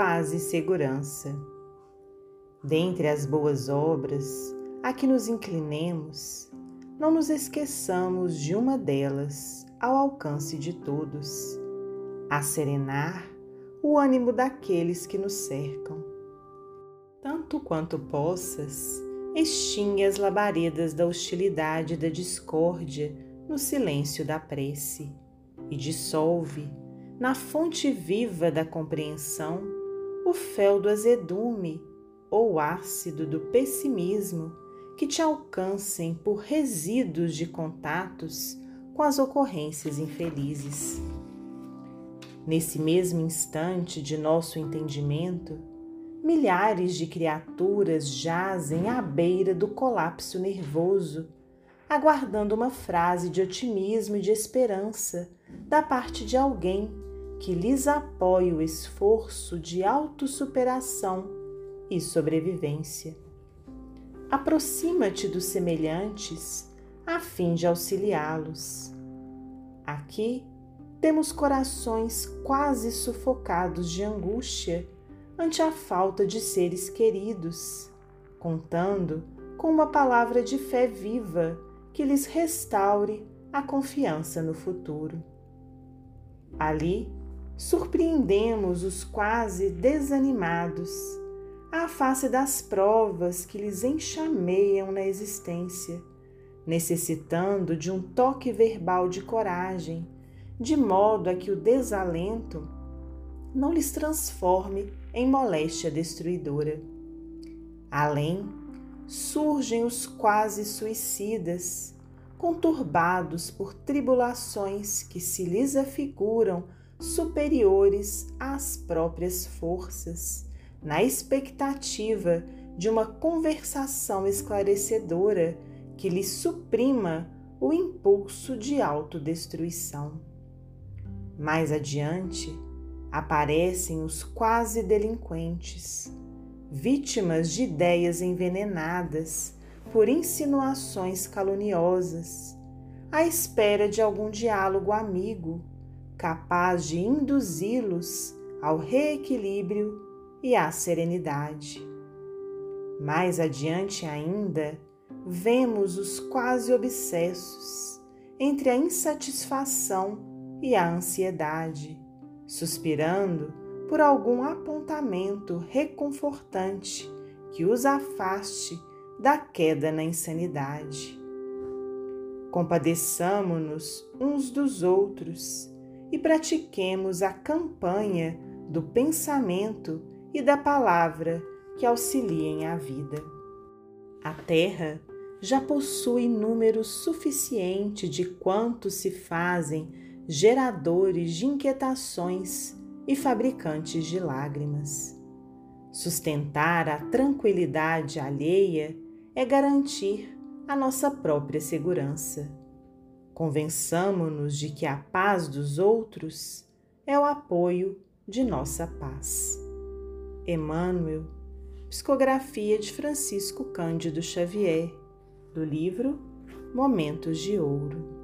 paz e segurança. Dentre as boas obras a que nos inclinemos, não nos esqueçamos de uma delas ao alcance de todos, a serenar o ânimo daqueles que nos cercam. Tanto quanto possas, extingue as labaredas da hostilidade e da discórdia no silêncio da prece e dissolve, na fonte viva da compreensão, o fel do azedume ou ácido do pessimismo que te alcancem por resíduos de contatos com as ocorrências infelizes. Nesse mesmo instante de nosso entendimento, milhares de criaturas jazem à beira do colapso nervoso, aguardando uma frase de otimismo e de esperança da parte de alguém que lhes apoie o esforço de autossuperação e sobrevivência. Aproxima-te dos semelhantes a fim de auxiliá-los. Aqui temos corações quase sufocados de angústia ante a falta de seres queridos, contando com uma palavra de fé viva que lhes restaure a confiança no futuro. Ali, surpreendemos os quase desanimados à face das provas que lhes enxameiam na existência, necessitando de um toque verbal de coragem, de modo a que o desalento não lhes transforme em moléstia destruidora. Além, surgem os quase suicidas, conturbados por tribulações que se lhes afiguram superiores às próprias forças, na expectativa de uma conversação esclarecedora que lhes suprima o impulso de autodestruição. Mais adiante, aparecem os quase delinquentes, vítimas de ideias envenenadas por insinuações caluniosas, à espera de algum diálogo amigo capaz de induzi-los ao reequilíbrio e à serenidade. Mais adiante ainda, vemos os quase obsessos entre a insatisfação e a ansiedade suspirando por algum apontamento reconfortante que os afaste da queda na insanidade. Compadeçamo-nos uns dos outros e pratiquemos a campanha do pensamento e da palavra que auxiliem a vida. A Terra já possui número suficiente de quantos se fazem geradores de inquietações e fabricantes de lágrimas. Sustentar a tranquilidade alheia é garantir a nossa própria segurança. Convençamo-nos de que a paz dos outros é o apoio de nossa paz. Emmanuel, psicografia de Francisco Cândido Xavier, do livro Momentos de Ouro.